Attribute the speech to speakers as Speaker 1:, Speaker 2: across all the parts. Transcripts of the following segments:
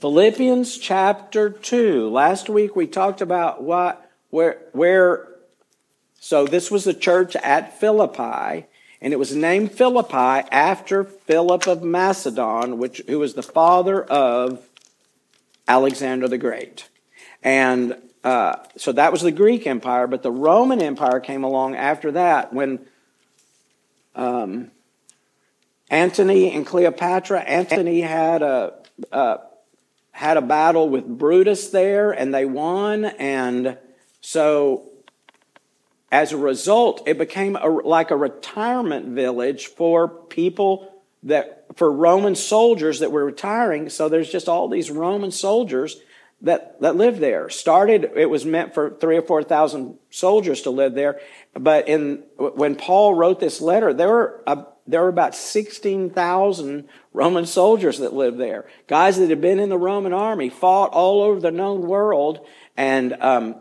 Speaker 1: Philippians chapter 2. Last week we talked about what, where, where, so this was the church at Philippi, and it was named Philippi after Philip of Macedon, which, who was the father of Alexander the Great. And uh, so that was the Greek Empire, but the Roman Empire came along after that when um, Antony and Cleopatra, Antony had a, a had a battle with Brutus there and they won. And so as a result, it became a, like a retirement village for people that, for Roman soldiers that were retiring. So there's just all these Roman soldiers that, that lived there. Started, it was meant for three or 4,000 soldiers to live there. But in, when Paul wrote this letter, there were a, there were about 16,000 Roman soldiers that lived there. Guys that had been in the Roman army, fought all over the known world. And um,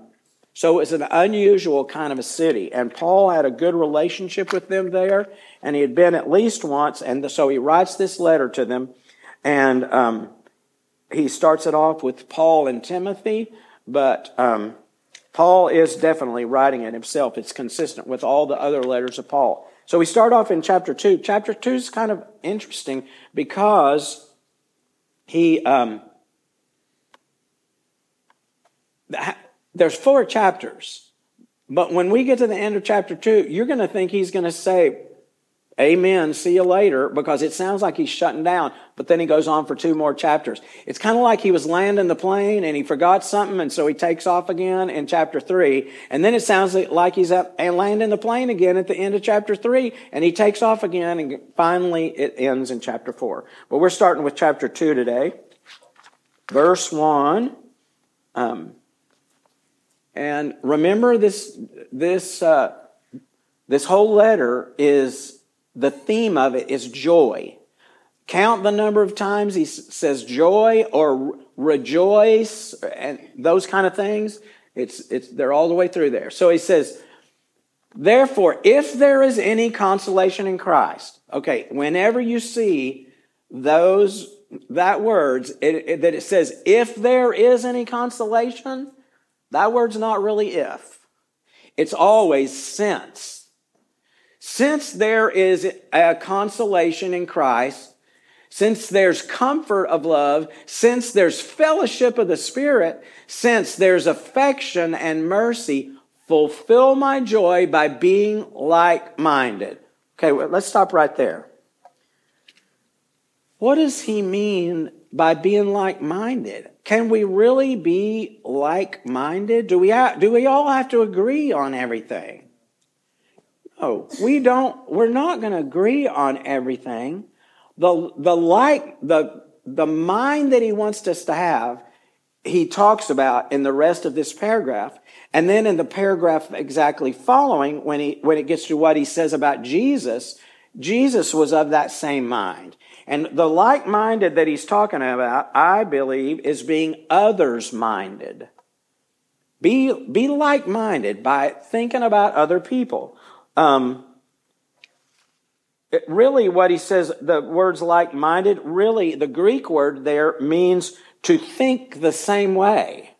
Speaker 1: so it was an unusual kind of a city. And Paul had a good relationship with them there. And he had been at least once. And so he writes this letter to them. And um, he starts it off with Paul and Timothy. But um, Paul is definitely writing it himself. It's consistent with all the other letters of Paul. So we start off in chapter 2. Chapter 2 is kind of interesting because he, um, there's four chapters. But when we get to the end of chapter 2, you're going to think he's going to say, Amen. See you later, because it sounds like he's shutting down. But then he goes on for two more chapters. It's kind of like he was landing the plane and he forgot something, and so he takes off again in chapter three. And then it sounds like he's up and landing the plane again at the end of chapter three, and he takes off again, and finally it ends in chapter four. But we're starting with chapter two today, verse one. Um, and remember this this uh, this whole letter is the theme of it is joy. Count the number of times he says joy or rejoice and those kind of things. It's, it's, they're all the way through there. So he says, therefore, if there is any consolation in Christ, okay, whenever you see those, that words, it, it, that it says, if there is any consolation, that word's not really if. It's always since. Since there is a consolation in Christ, since there's comfort of love, since there's fellowship of the Spirit, since there's affection and mercy, fulfill my joy by being like minded. Okay, let's stop right there. What does he mean by being like minded? Can we really be like minded? Do we, do we all have to agree on everything? We don't, we're not going to agree on everything. The, the like, the, the mind that he wants us to have, he talks about in the rest of this paragraph. And then in the paragraph exactly following, when he, when it gets to what he says about Jesus, Jesus was of that same mind. And the like-minded that he's talking about, I believe, is being others-minded. Be, be like-minded by thinking about other people. Um, really, what he says, the words like minded, really, the Greek word there means to think the same way.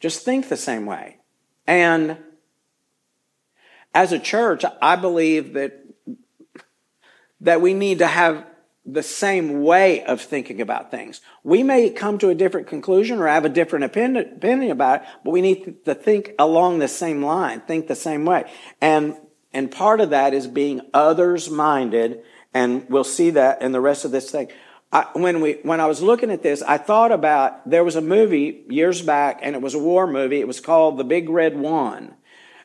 Speaker 1: Just think the same way. And as a church, I believe that, that we need to have the same way of thinking about things. We may come to a different conclusion or have a different opinion about it, but we need to think along the same line, think the same way. And and part of that is being others minded. And we'll see that in the rest of this thing. I, when we, when I was looking at this, I thought about, there was a movie years back and it was a war movie. It was called The Big Red One.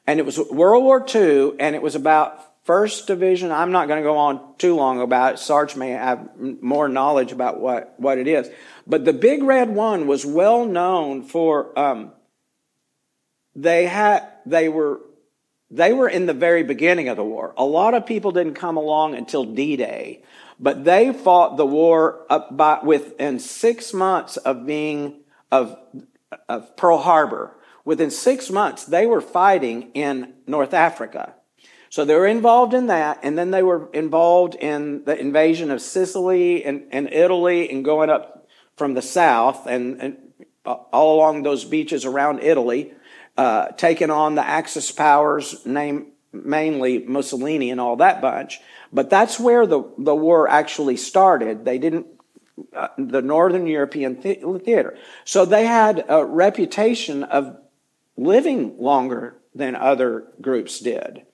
Speaker 1: And it was World War II and it was about First Division. I'm not going to go on too long about it. Sarge may have more knowledge about what, what it is. But the Big Red One was well known for, um, they had, they were they were in the very beginning of the war. A lot of people didn't come along until D-Day, but they fought the war up by, within six months of being, of, of Pearl Harbor. Within six months, they were fighting in North Africa. So they were involved in that, and then they were involved in the invasion of Sicily and, and Italy and going up from the south and, and uh, all along those beaches around Italy, uh, taking on the Axis powers, name, mainly Mussolini and all that bunch. But that's where the, the war actually started. They didn't, uh, the Northern European theater. So they had a reputation of living longer than other groups did.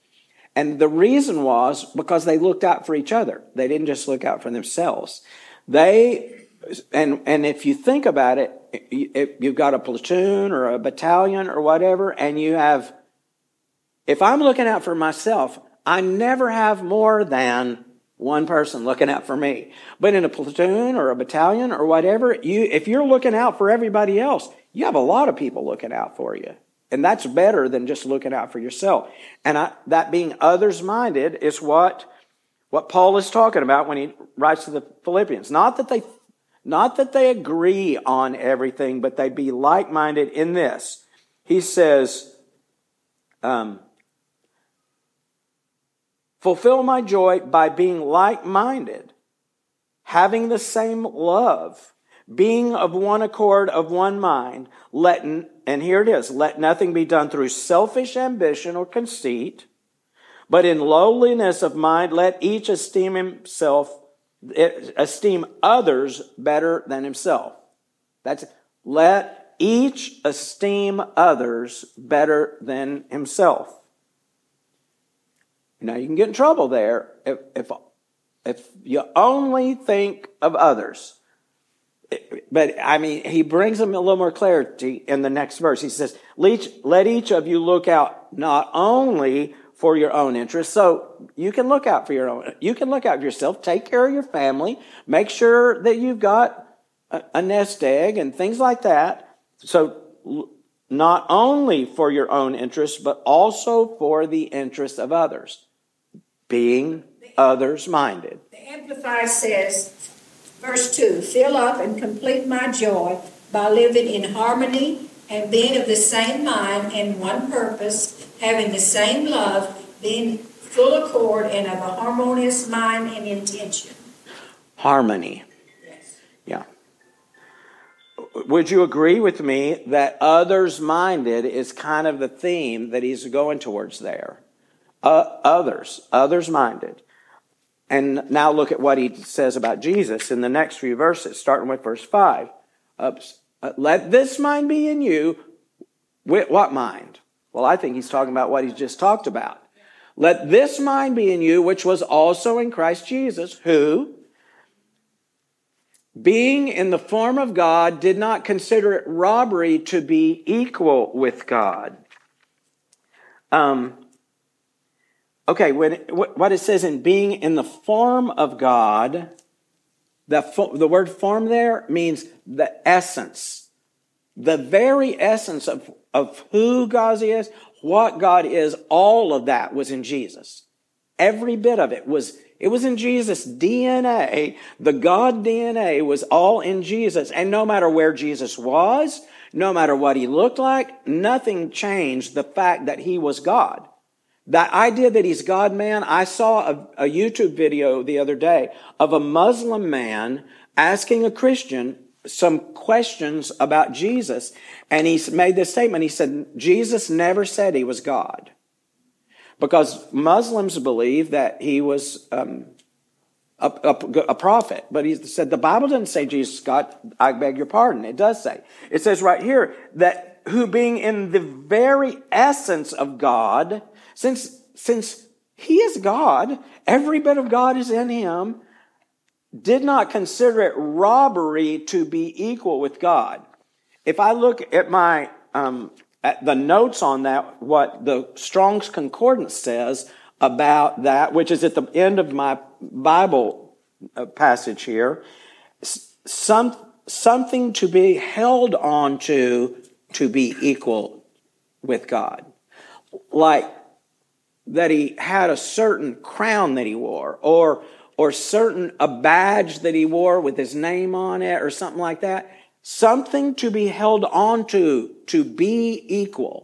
Speaker 1: And the reason was because they looked out for each other. They didn't just look out for themselves. They, and, and if you think about it, you've got a platoon or a battalion or whatever, and you have, if I'm looking out for myself, I never have more than one person looking out for me. But in a platoon or a battalion or whatever, you, if you're looking out for everybody else, you have a lot of people looking out for you. And that's better than just looking out for yourself. And I, that being others minded is what, what Paul is talking about when he writes to the Philippians. Not that they, not that they agree on everything, but they be like minded in this. He says, um, fulfill my joy by being like minded, having the same love, being of one accord, of one mind. Let, and here it is, let nothing be done through selfish ambition or conceit, but in lowliness of mind, let each esteem himself, esteem others better than himself. That's, let each esteem others better than himself. Now you can get in trouble there if, if, if you only think of others but I mean, he brings them a little more clarity in the next verse. He says, let each of you look out not only for your own interest. So you can look out for your own, you can look out for yourself, take care of your family, make sure that you've got a, a nest egg and things like that. So not only for your own interest, but also for the interest of others, being others minded.
Speaker 2: The Amplified says, Verse 2 Fill up and complete my joy by living in harmony and being of the same mind and one purpose, having the same love, being full accord and of a harmonious mind and intention.
Speaker 1: Harmony. Yes. Yeah. Would you agree with me that others minded is kind of the theme that he's going towards there? Uh, others, others minded. And now look at what he says about Jesus in the next few verses, starting with verse 5. Uh, let this mind be in you. What mind? Well, I think he's talking about what he's just talked about. Let this mind be in you, which was also in Christ Jesus, who, being in the form of God, did not consider it robbery to be equal with God. Um, Okay, when, what it says in being in the form of God, the, the word form there means the essence. The very essence of, of who God is, what God is, all of that was in Jesus. Every bit of it was, it was in Jesus' DNA. The God DNA was all in Jesus. And no matter where Jesus was, no matter what he looked like, nothing changed the fact that he was God. That idea that he's God man, I saw a, a, YouTube video the other day of a Muslim man asking a Christian some questions about Jesus. And he made this statement. He said, Jesus never said he was God. Because Muslims believe that he was um, a, a, a, prophet. But he said, the Bible doesn't say Jesus God. I beg your pardon. It does say. It says right here that who being in the very essence of God, since, since he is God, every bit of God is in him, did not consider it robbery to be equal with God. If I look at my, um, at the notes on that, what the Strong's Concordance says about that, which is at the end of my Bible uh, passage here, some, something to be held on to to be equal with God. Like that he had a certain crown that he wore or or certain a badge that he wore with his name on it or something like that something to be held on to to be equal.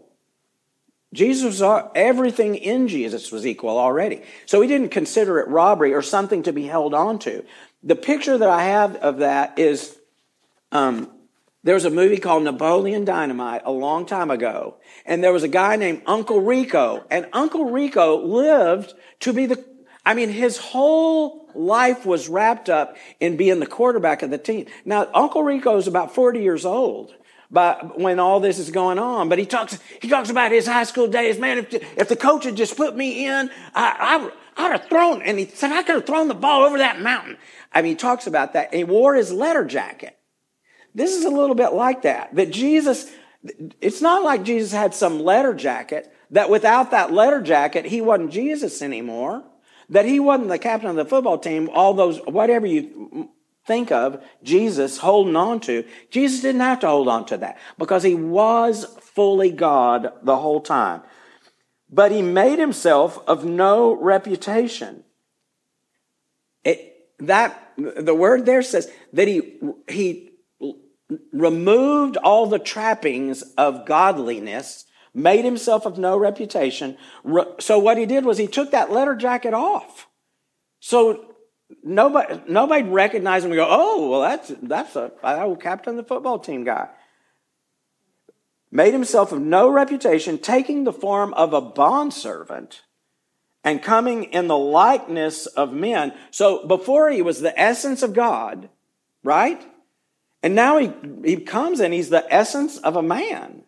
Speaker 1: Jesus everything in jesus was equal already. So he didn't consider it robbery or something to be held on to. The picture that i have of that is Um, there was a movie called Napoleon Dynamite a long time ago, and there was a guy named Uncle Rico, and Uncle Rico lived to be the, I mean, his whole life was wrapped up in being the quarterback of the team. Now, Uncle Rico is about 40 years old. But when all this is going on, but he talks, he talks about his high school days. Man, if, if the coach had just put me in, I, I, I'd have thrown, and he said, I could have thrown the ball over that mountain. I mean, he talks about that. And he wore his letter jacket. This is a little bit like that. That Jesus, it's not like Jesus had some letter jacket, that without that letter jacket, he wasn't Jesus anymore. That he wasn't the captain of the football team, all those, whatever you think of Jesus holding on to. Jesus didn't have to hold on to that because he was fully God the whole time. But he made himself of no reputation. It, that, the word there says that he, he removed all the trappings of godliness, made himself of no reputation. So what he did was he took that letter jacket off. So nobody, nobody recognized him and go, oh, well, that's, that's a, old captain of the football team guy. Made himself of no reputation, taking the form of a bondservant and coming in the likeness of men. So before he was the essence of God, right? And now he, he comes and he's the essence of a man.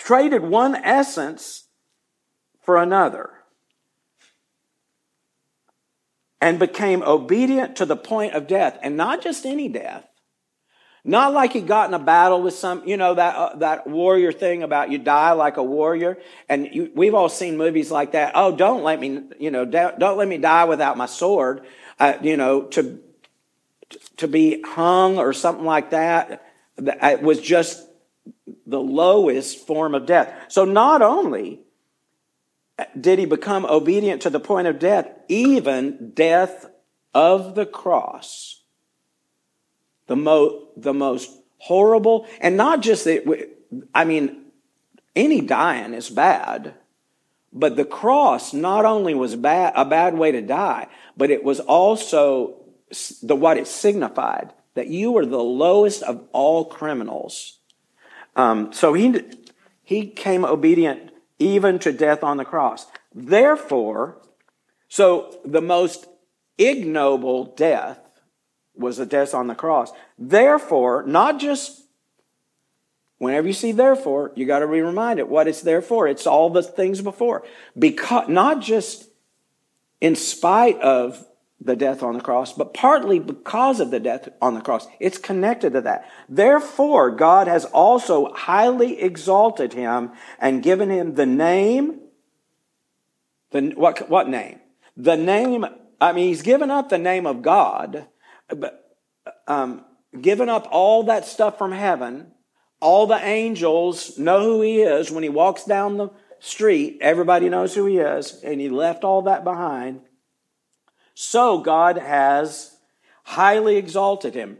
Speaker 1: Traded one essence for another. And became obedient to the point of death. And not just any death. Not like he got in a battle with some, you know, that, uh, that warrior thing about you die like a warrior. And you, we've all seen movies like that. Oh, don't let me, you know, don't, don't let me die without my sword. Uh, you know, to to be hung or something like that. It was just the lowest form of death. So not only did he become obedient to the point of death, even death of the cross, the, mo- the most horrible, and not just that, I mean, any dying is bad. But the cross not only was bad, a bad way to die, but it was also the what it signified that you were the lowest of all criminals. Um, so he he came obedient even to death on the cross. Therefore, so the most ignoble death was the death on the cross. Therefore, not just whenever you see therefore, you got to be reminded what it's there for. It's all the things before. Because not just in spite of the death on the cross, but partly because of the death on the cross. It's connected to that. Therefore, God has also highly exalted him and given him the name. The, what, what name? The name, I mean, he's given up the name of God, but, um, given up all that stuff from heaven. All the angels know who he is when he walks down the street. Everybody knows who he is, and he left all that behind so God has highly exalted him,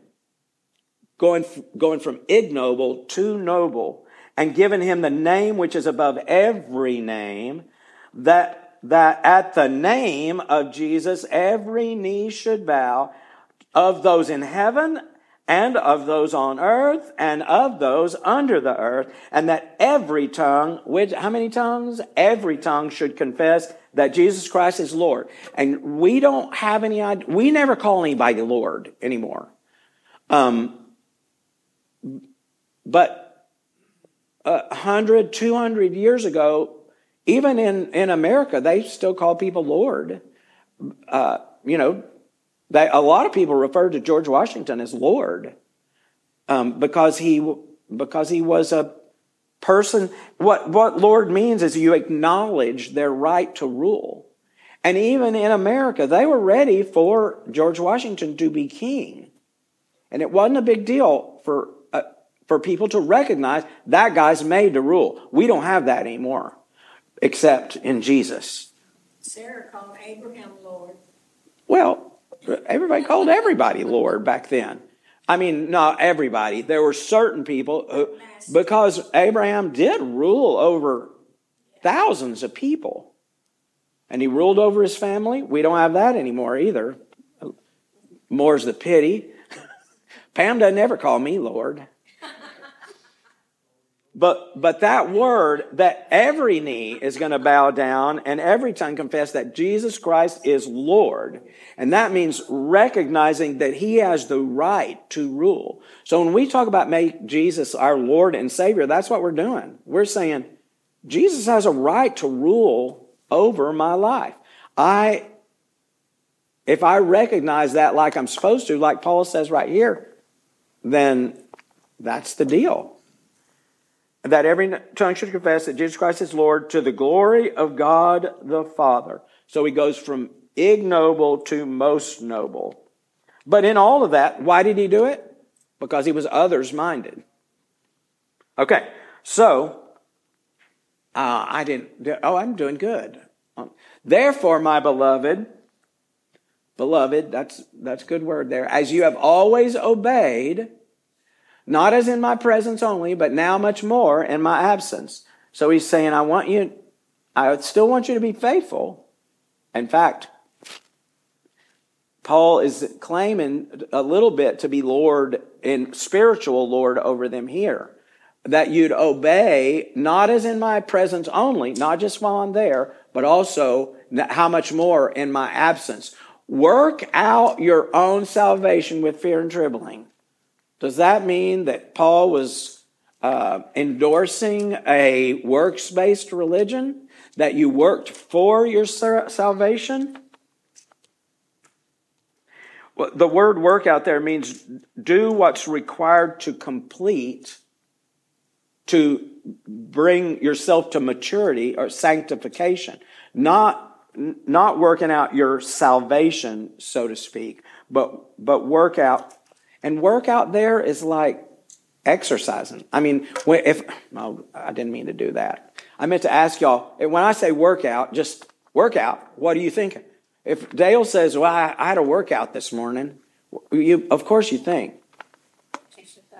Speaker 1: going, going from ignoble to noble, and given him the name which is above every name, that, that at the name of Jesus every knee should bow, of those in heaven and of those on earth and of those under the earth, and that every tongue, which, how many tongues? Every tongue should confess that Jesus Christ is Lord. And we don't have any idea, we never call anybody Lord anymore. Um, but a hundred, two hundred years ago, even in, in America, they still call people Lord. Uh, you know, they, a lot of people refer to George Washington as Lord um, because he because he was a person, what, what Lord means is you acknowledge their right to rule. And even in America, they were ready for George Washington to be king. And it wasn't a big deal for, uh, for people to recognize that guy's made to rule. We don't have that anymore, except in Jesus.
Speaker 2: Sarah called Abraham Lord.
Speaker 1: Well, everybody called everybody Lord back then. I mean, not everybody. There were certain people who, because Abraham did rule over thousands of people. And he ruled over his family. We don't have that anymore either. More's the pity. Pam doesn't ever call me Lord. But, but that word that every knee is going to bow down and every tongue confess that Jesus Christ is Lord. And that means recognizing that he has the right to rule. So when we talk about make Jesus our Lord and Savior, that's what we're doing. We're saying Jesus has a right to rule over my life. I, if I recognize that like I'm supposed to, like Paul says right here, then that's the deal that every tongue should confess that Jesus Christ is Lord to the glory of God the Father. So he goes from ignoble to most noble. But in all of that, why did he do it? Because he was others minded. Okay, so uh, I didn't, oh, I'm doing good. Therefore, my beloved, beloved, that's, that's good word there, as you have always obeyed, not as in my presence only, but now much more in my absence. So he's saying, I want you, I still want you to be faithful. In fact, Paul is claiming a little bit to be Lord and spiritual Lord over them here. That you'd obey, not as in my presence only, not just while I'm there, but also how much more in my absence. Work out your own salvation with fear and trembling. Does that mean that Paul was uh, endorsing a works based religion? That you worked for your salvation? Well, the word work out there means do what's required to complete, to bring yourself to maturity or sanctification. Not, not working out your salvation, so to speak, but, but work out and workout there is like exercising. I mean, if, oh, I didn't mean to do that. I meant to ask y'all, when I say workout, just workout, what do you think? If Dale says, well, I, I had a workout this morning, you, of course you think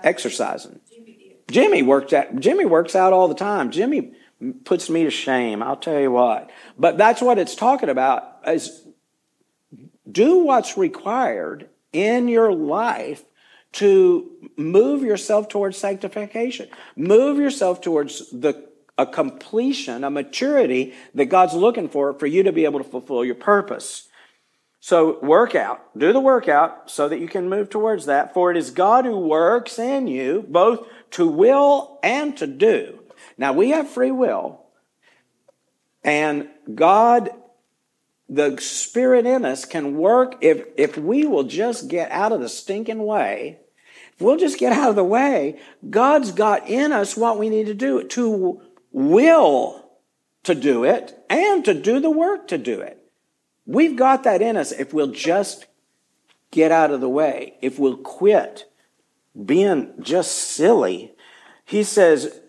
Speaker 1: exercising. Jimmy works out, Jimmy works out all the time. Jimmy puts me to shame. I'll tell you what. But that's what it's talking about is do what's required in your life to move yourself towards sanctification. Move yourself towards the a completion, a maturity that God's looking for for you to be able to fulfill your purpose. So work out, do the workout so that you can move towards that. For it is God who works in you both to will and to do. Now we have free will and God the spirit in us can work if, if we will just get out of the stinking way. If we'll just get out of the way, God's got in us what we need to do to will to do it and to do the work to do it. We've got that in us if we'll just get out of the way, if we'll quit being just silly. He says,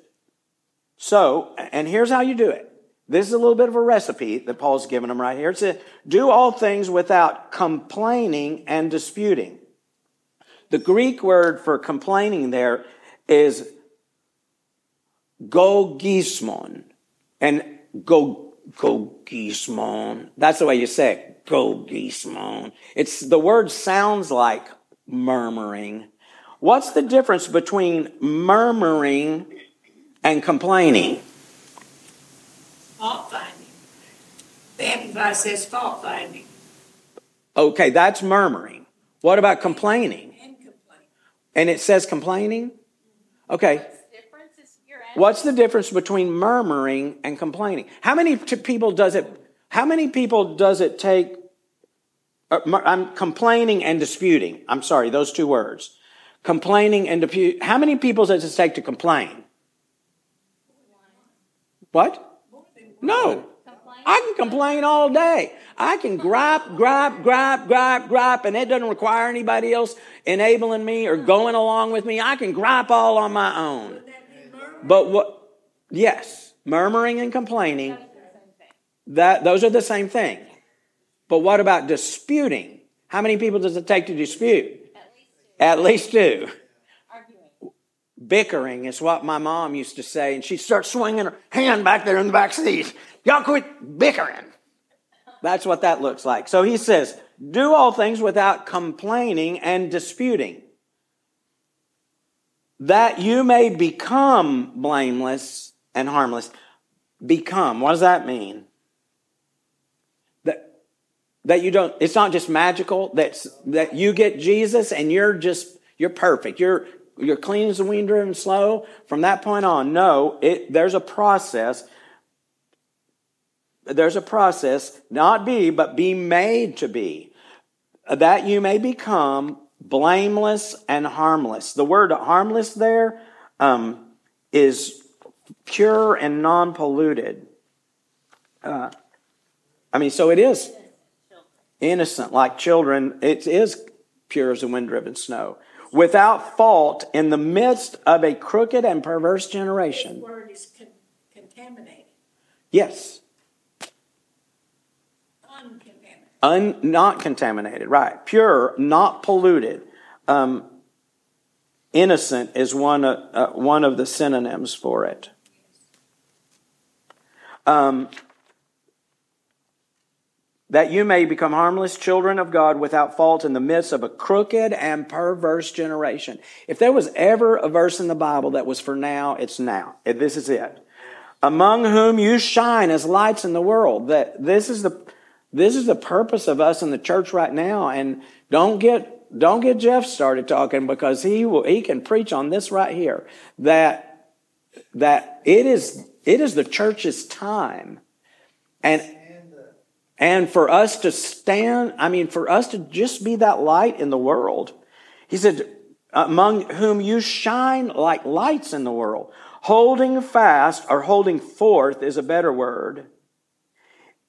Speaker 1: so, and here's how you do it. This is a little bit of a recipe that Paul's giving them right here. It says, do all things without complaining and disputing. The Greek word for complaining there is gogismon. And go, gogismon. That's the way you say it. Gogismon. It's, the word sounds like murmuring. What's the difference between murmuring and complaining?
Speaker 2: Fault finding. The Amplified says fault finding.
Speaker 1: Okay, that's murmuring. What about complaining? And complaining. And it says complaining? Okay. What's the difference between murmuring and complaining? How many people does it how many people does it take uh, I'm complaining and disputing. I'm sorry, those two words. Complaining and dispute. How many people does it take to complain? What? No. I can complain all day. I can gripe, gripe, gripe, gripe, gripe, and it doesn't require anybody else enabling me or going along with me. I can gripe all on my own. But what, yes, murmuring and complaining, that, those are the same thing. But what about disputing? How many people does it take to dispute? At least two. Bickering is what my mom used to say, and she'd start swinging her hand back there in the back seat. Y'all quit bickering. That's what that looks like. So he says, do all things without complaining and disputing. that you may become blameless and harmless. Become. What does that mean? That, that you don't, it's not just magical, that's, that you get Jesus and you're just, you're perfect. You're, you're clean as a wind driven slow. From that point on, no, it, there's a process. There's a process, not be, but be made to be, that you may become blameless and harmless. The word harmless there um, is pure and non polluted. Uh, I mean, so it is innocent, like children. It is pure as the wind driven snow. Without fault in the midst of a crooked and perverse generation.
Speaker 2: This word is con- contaminated.
Speaker 1: Yes.
Speaker 2: Uncontaminated.
Speaker 1: Un, not contaminated, right. Pure, not polluted. Um, innocent is one, uh, uh, one of the synonyms for it. Um, that you may become harmless children of God without fault in the midst of a crooked and perverse generation. If there was ever a verse in the Bible that was for now, it's now. This is it. Among whom you shine as lights in the world. That this is the this is the purpose of us in the church right now. And don't get don't get Jeff started talking because he will he can preach on this right here. That that it is it is the church's time. And and for us to stand, I mean, for us to just be that light in the world. He said, among whom you shine like lights in the world. Holding fast or holding forth is a better word.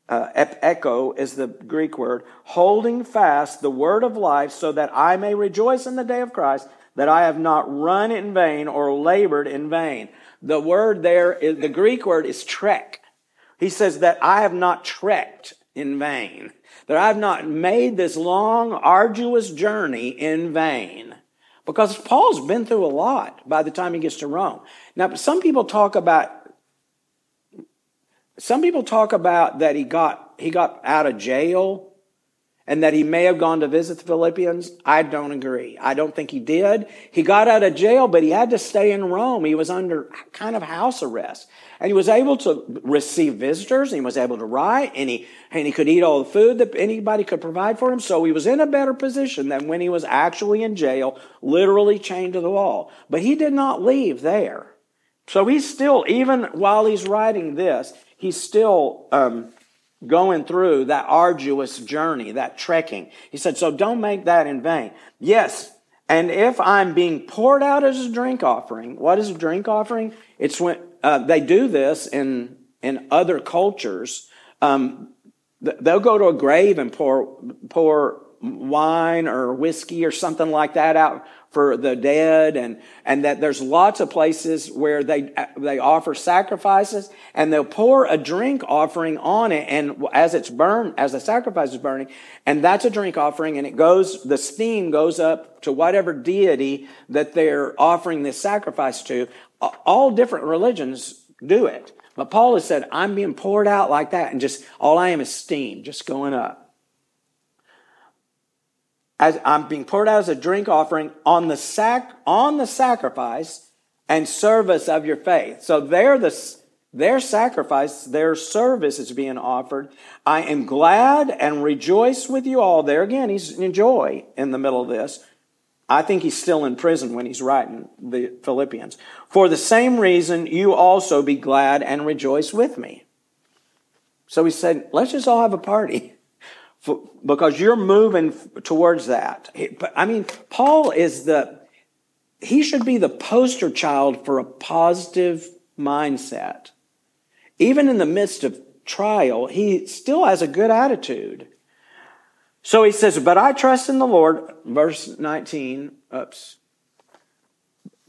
Speaker 1: Uh, echo is the Greek word. Holding fast the word of life so that I may rejoice in the day of Christ, that I have not run in vain or labored in vain. The word there, is, the Greek word is trek. He says that I have not trekked in vain, that I've not made this long, arduous journey in vain. Because Paul's been through a lot by the time he gets to Rome. Now, some people talk about some people talk about that he got he got out of jail and that he may have gone to visit the Philippians. I don't agree. I don't think he did. He got out of jail, but he had to stay in Rome. He was under kind of house arrest. And he was able to receive visitors, and he was able to write, and he, and he could eat all the food that anybody could provide for him. So he was in a better position than when he was actually in jail, literally chained to the wall. But he did not leave there. So he's still, even while he's writing this, he's still um, going through that arduous journey, that trekking. He said, so don't make that in vain. Yes, and if I'm being poured out as a drink offering, what is a drink offering? It's when uh, they do this in in other cultures. Um, they'll go to a grave and pour pour wine or whiskey or something like that out for the dead and, and that there's lots of places where they, they offer sacrifices and they'll pour a drink offering on it and as it's burned, as the sacrifice is burning, and that's a drink offering and it goes, the steam goes up to whatever deity that they're offering this sacrifice to. All different religions do it. But Paul has said, I'm being poured out like that and just all I am is steam just going up as I'm being poured out as a drink offering on the sac on the sacrifice and service of your faith. So they're the their sacrifice, their service is being offered. I am glad and rejoice with you all. There again, he's in joy in the middle of this. I think he's still in prison when he's writing the Philippians. For the same reason, you also be glad and rejoice with me. So he said, let's just all have a party because you're moving towards that. I mean, Paul is the, he should be the poster child for a positive mindset. Even in the midst of trial, he still has a good attitude. So he says, But I trust in the Lord, verse 19, oops.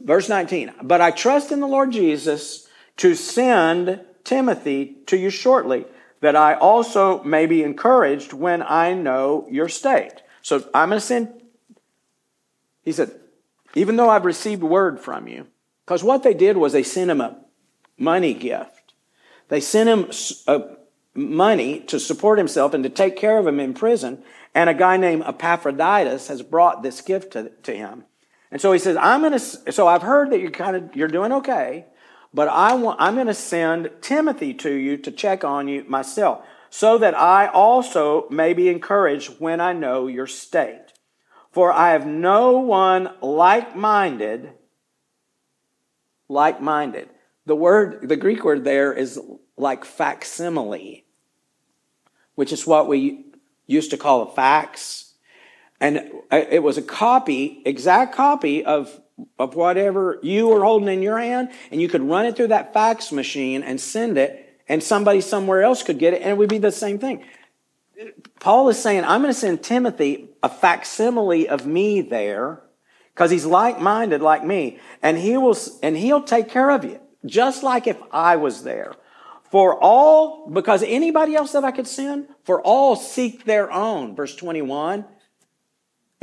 Speaker 1: Verse 19, but I trust in the Lord Jesus to send Timothy to you shortly that I also may be encouraged when I know your state. So I'm going to send, he said, even though I've received word from you, because what they did was they sent him a money gift. They sent him money to support himself and to take care of him in prison. And a guy named Epaphroditus has brought this gift to, to him. And so he says, I'm going to, so I've heard that you're kind of, you're doing okay, but I want, I'm going to send Timothy to you to check on you myself so that I also may be encouraged when I know your state. For I have no one like minded, like minded. The word, the Greek word there is like facsimile, which is what we used to call a fax. And uh, it was a copy, exact copy of, of whatever you were holding in your hand, and you could run it through that fax machine and send it, and somebody somewhere else could get it, and it would be the same thing. Paul is saying, I'm going to send Timothy a facsimile of me there because he's like-minded like me and he will and he'll take care of you just like if I was there. For all because anybody else that I could send, for all seek their own. Verse 21.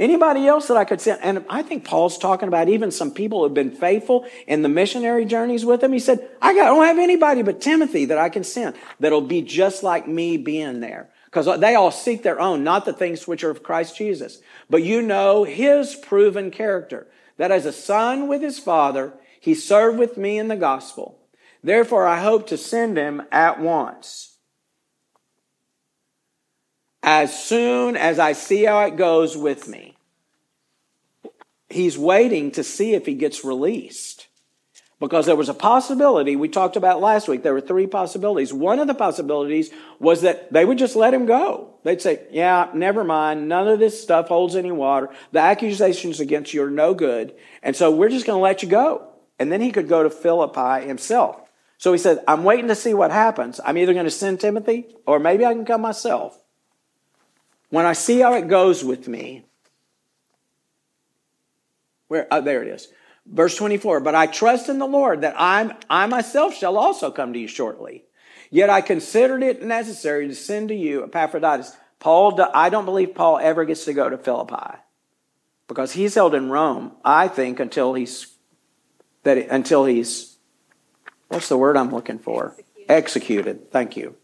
Speaker 1: Anybody else that I could send, and I think Paul's talking about even some people who have been faithful in the missionary journeys with him. He said, I don't have anybody but Timothy that I can send that'll be just like me being there. Because they all seek their own, not the things which are of Christ Jesus. But you know his proven character, that as a son with his father, he served with me in the gospel. Therefore, I hope to send him at once. As soon as I see how it goes with me. He's waiting to see if he gets released because there was a possibility we talked about last week. There were three possibilities. One of the possibilities was that they would just let him go. They'd say, yeah, never mind. None of this stuff holds any water. The accusations against you are no good. And so we're just going to let you go. And then he could go to Philippi himself. So he said, I'm waiting to see what happens. I'm either going to send Timothy or maybe I can come myself. When I see how it goes with me, where, oh, there it is. Verse 24, but I trust in the Lord that I'm, I myself shall also come to you shortly. Yet I considered it necessary to send to you Epaphroditus. Paul, I don't believe Paul ever gets to go to Philippi because he's held in Rome, I think, until he's, that until he's, what's the word I'm looking for? Executed. executed. Thank you.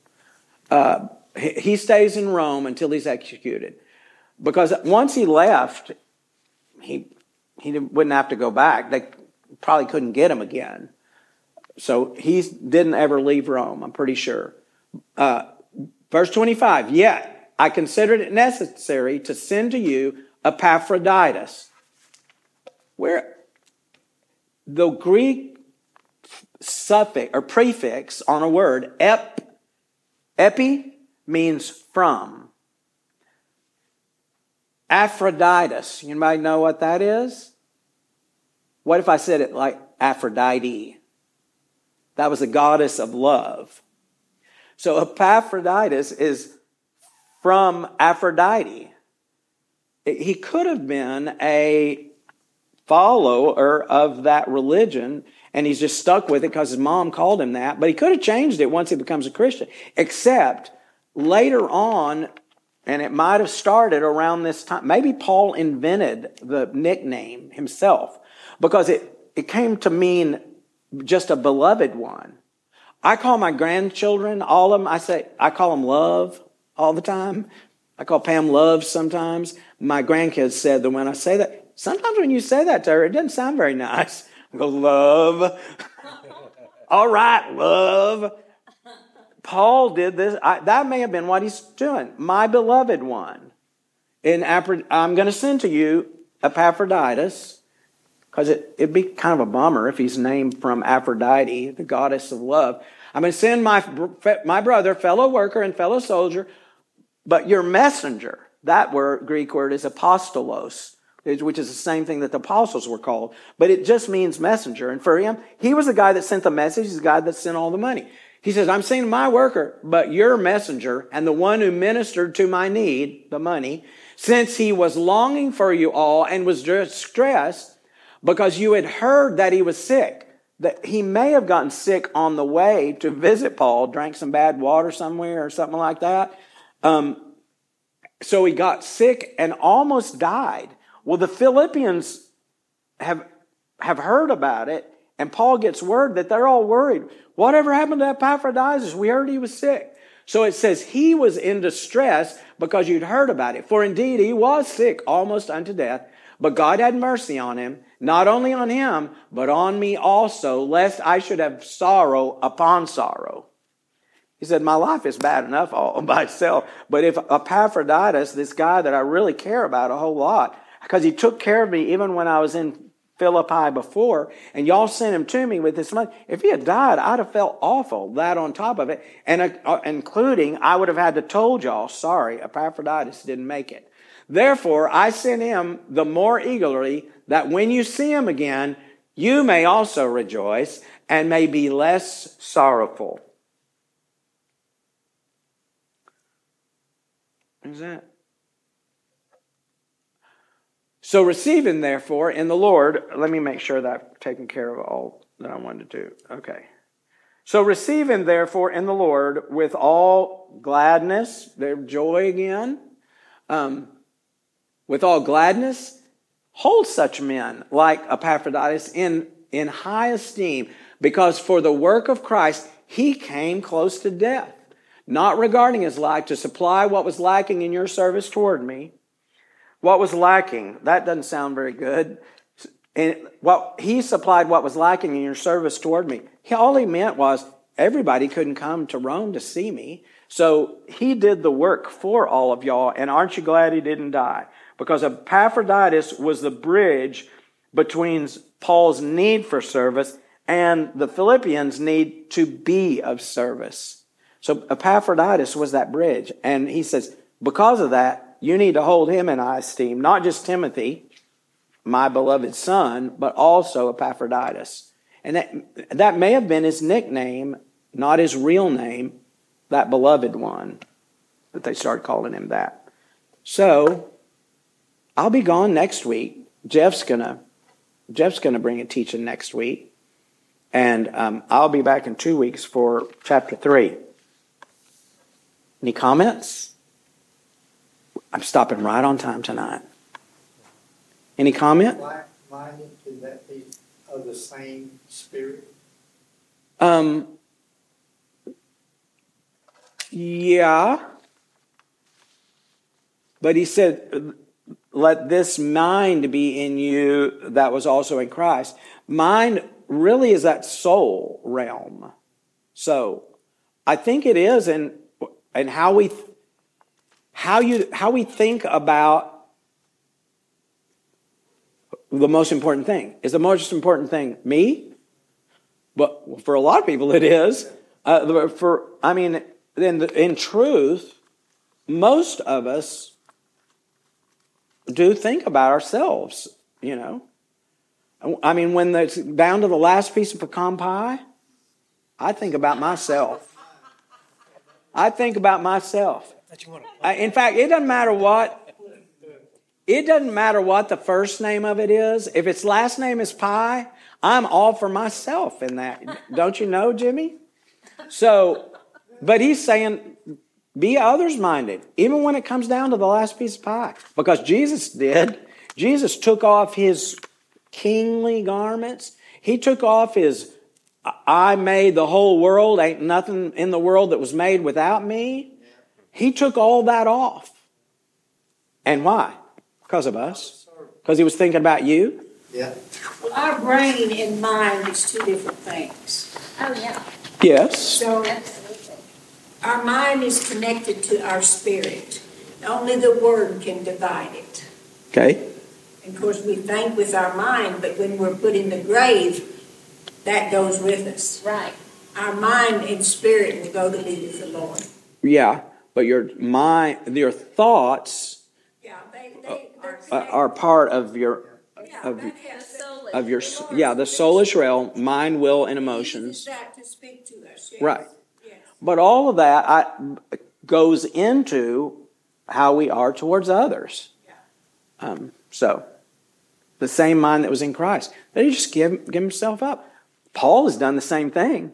Speaker 1: Uh, he stays in Rome until he's executed. Because once he left, he he wouldn't have to go back. They probably couldn't get him again. So he didn't ever leave Rome, I'm pretty sure. Uh, verse 25, yet I considered it necessary to send to you Epaphroditus. Where the Greek suffix or prefix on a word, ep, epi, means from. Aphroditus. You might know what that is? What if I said it like Aphrodite? That was the goddess of love. So Epaphroditus is from Aphrodite. He could have been a follower of that religion and he's just stuck with it because his mom called him that, but he could have changed it once he becomes a Christian. Except later on, and it might have started around this time. Maybe Paul invented the nickname himself because it, it came to mean just a beloved one. I call my grandchildren, all of them, I say, I call them love all the time. I call Pam love sometimes. My grandkids said that when I say that, sometimes when you say that to her, it doesn't sound very nice. I go, love. all right, love. Paul did this. I, that may have been what he's doing. My beloved one. In I'm going to send to you Epaphroditus, because it, it'd be kind of a bummer if he's named from Aphrodite, the goddess of love. I'm going to send my, my brother, fellow worker, and fellow soldier, but your messenger. That word, Greek word is apostolos, which is the same thing that the apostles were called, but it just means messenger. And for him, he was the guy that sent the message, he's the guy that sent all the money. He says, I'm seeing my worker, but your messenger and the one who ministered to my need, the money, since he was longing for you all and was distressed because you had heard that he was sick. That he may have gotten sick on the way to visit Paul, drank some bad water somewhere or something like that. Um, so he got sick and almost died. Well, the Philippians have, have heard about it and Paul gets word that they're all worried. Whatever happened to Epaphroditus? We heard he was sick. So it says he was in distress because you'd heard about it. For indeed he was sick almost unto death. But God had mercy on him, not only on him, but on me also, lest I should have sorrow upon sorrow. He said, My life is bad enough all by itself. But if Epaphroditus, this guy that I really care about a whole lot, because he took care of me even when I was in Philippi before, and y'all sent him to me with this money. If he had died, I'd have felt awful. That on top of it, and uh, including I would have had to told y'all, sorry, Epaphroditus didn't make it. Therefore, I sent him the more eagerly that when you see him again, you may also rejoice and may be less sorrowful. Is that? So receiving, therefore, in the Lord, let me make sure that I've taken care of all that I wanted to do. Okay. So receiving, therefore, in the Lord with all gladness, their joy again, um, with all gladness, hold such men like Epaphroditus in, in high esteem, because for the work of Christ, he came close to death, not regarding his life to supply what was lacking in your service toward me. What was lacking? That doesn't sound very good. And what he supplied what was lacking in your service toward me. All he meant was everybody couldn't come to Rome to see me. So he did the work for all of y'all. And aren't you glad he didn't die? because Epaphroditus was the bridge between Paul's need for service and the Philippians' need to be of service. So Epaphroditus was that bridge. And he says, because of that, you need to hold him in high esteem, not just Timothy, my beloved son, but also Epaphroditus. And that, that may have been his nickname, not his real name, that beloved one, that they started calling him that. So, I'll be gone next week. Jeff's gonna Jeff's gonna bring a teaching next week, and um, I'll be back in two weeks for chapter three. Any comments? I'm stopping right on time tonight. Any comment?
Speaker 3: Minded to that be of the same spirit?
Speaker 1: Um. Yeah. But he said let this mind be in you that was also in Christ. Mind really is that soul realm. So I think it is in, in how we, how you, how we think about the most important thing. Is the most important thing me? But for a lot of people it is. Uh, for, I mean, in, in truth, most of us do think about ourselves, you know. I mean, when it's down to the last piece of pecan pie, I think about myself. I think about myself. In fact, it doesn't matter what. It doesn't matter what the first name of it is. If its last name is Pie, I'm all for myself in that. Don't you know, Jimmy? So, but he's saying be others minded, even when it comes down to the last piece of pie. Because Jesus did. Jesus took off his kingly garments. He took off his, I made the whole world, ain't nothing in the world that was made without me. He took all that off. And why? Because of us. Because he was thinking about you.
Speaker 3: Yeah.
Speaker 2: Well, our brain and mind is two different things.
Speaker 4: Oh, yeah.
Speaker 1: Yes.
Speaker 2: So our mind is connected to our spirit. Only the Word can divide it.
Speaker 1: Okay.
Speaker 2: And of course, we think with our mind, but when we're put in the grave, that goes with us.
Speaker 4: Right.
Speaker 2: Our mind and spirit will go to be with the Lord.
Speaker 1: Yeah, but your mind, your thoughts
Speaker 2: yeah, they, they,
Speaker 1: are part of your
Speaker 2: yeah,
Speaker 1: of, of your yeah the soulish realm, mind, will, and emotions.
Speaker 2: to speak to us. Yes.
Speaker 1: Right. But all of that I, goes into how we are towards others. Um, so, the same mind that was in Christ. That he just give, give himself up. Paul has done the same thing.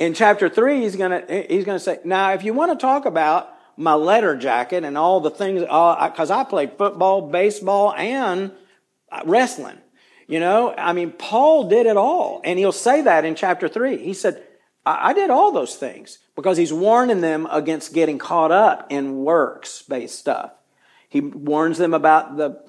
Speaker 1: In chapter 3, he's going to he's gonna say, Now, if you want to talk about my letter jacket and all the things, because uh, I played football, baseball, and wrestling. You know, I mean, Paul did it all. And he'll say that in chapter 3. He said, I, did all those things because he's warning them against getting caught up in works based stuff. He warns them about the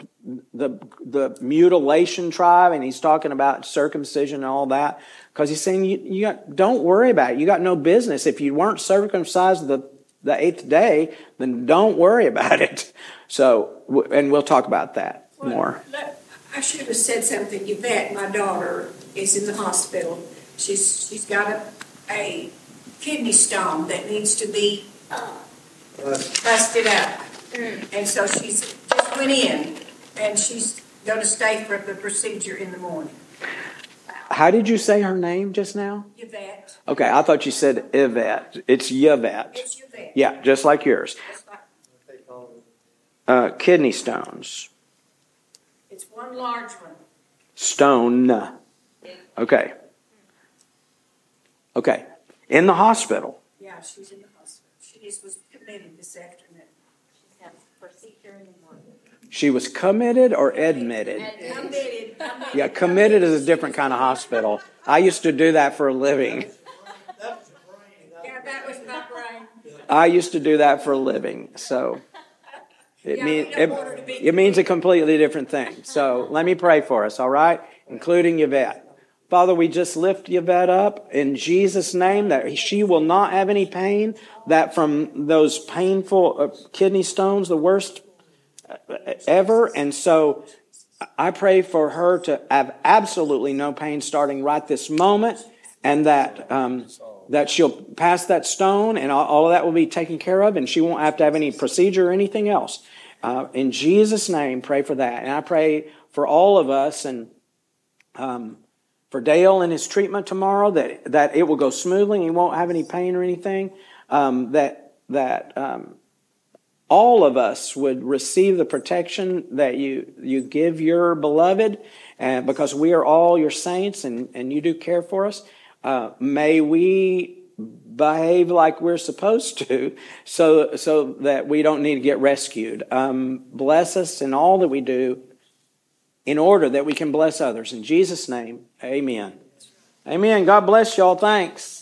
Speaker 1: the the mutilation tribe, and he's talking about circumcision and all that because he's saying you, you got, don't worry about it. You got no business if you weren't circumcised the the eighth day, then don't worry about it. So, and we'll talk about that
Speaker 2: Well,
Speaker 1: more.
Speaker 2: let- I should have said something. Yvette, my daughter, is in the hospital. She's, she's got a, a kidney stone that needs to be, uh, busted out. And so she's, just went in, and she's gonna stay for the procedure in the morning.
Speaker 1: How did you say her name just now?
Speaker 2: Yvette,
Speaker 1: Okay, I thought you said Yvette. It's Yvette.
Speaker 2: it's Yvette.
Speaker 1: Yeah, just like yours.
Speaker 2: It's like-
Speaker 3: what they call it,
Speaker 1: Uh, kidney stones.
Speaker 2: It's one large one.
Speaker 1: Stone. Okay. Okay. In the hospital.
Speaker 2: Yeah, she's in the hospital. She just was committed this afternoon.
Speaker 4: She's having procedure in the morning.
Speaker 1: She was committed or admitted?
Speaker 2: Committed.
Speaker 1: Yeah, committed is a different kind of hospital. I used to do that for a living.
Speaker 2: Yeah, that was not right.
Speaker 1: I used to do that for a living. So it
Speaker 2: Yeah,
Speaker 1: means
Speaker 2: we don't want her to
Speaker 1: it, it means a completely different thing. So let me pray for us, all right? Including Yvette. Father, we just lift Yvette up in Jesus' name that she will not have any pain, that from those painful uh, kidney stones, the worst uh, ever. And so I pray for her to have absolutely no pain starting right this moment and that, um, that she'll pass that stone and all, of that will be taken care of and she won't have to have any procedure or anything else. Uh, in Jesus' name, pray for that. And I pray for all of us and, um, for Dale and his treatment tomorrow, that, that it will go smoothly and he won't have any pain or anything. Um, that, that, um, all of us would receive the protection that you, you give your beloved, and because we are all your saints and, and you do care for us. Uh, may we behave like we're supposed to so, so that we don't need to get rescued. Um, bless us in all that we do in order that we can bless others. In Jesus' name, amen. Amen. God bless y'all. Thanks.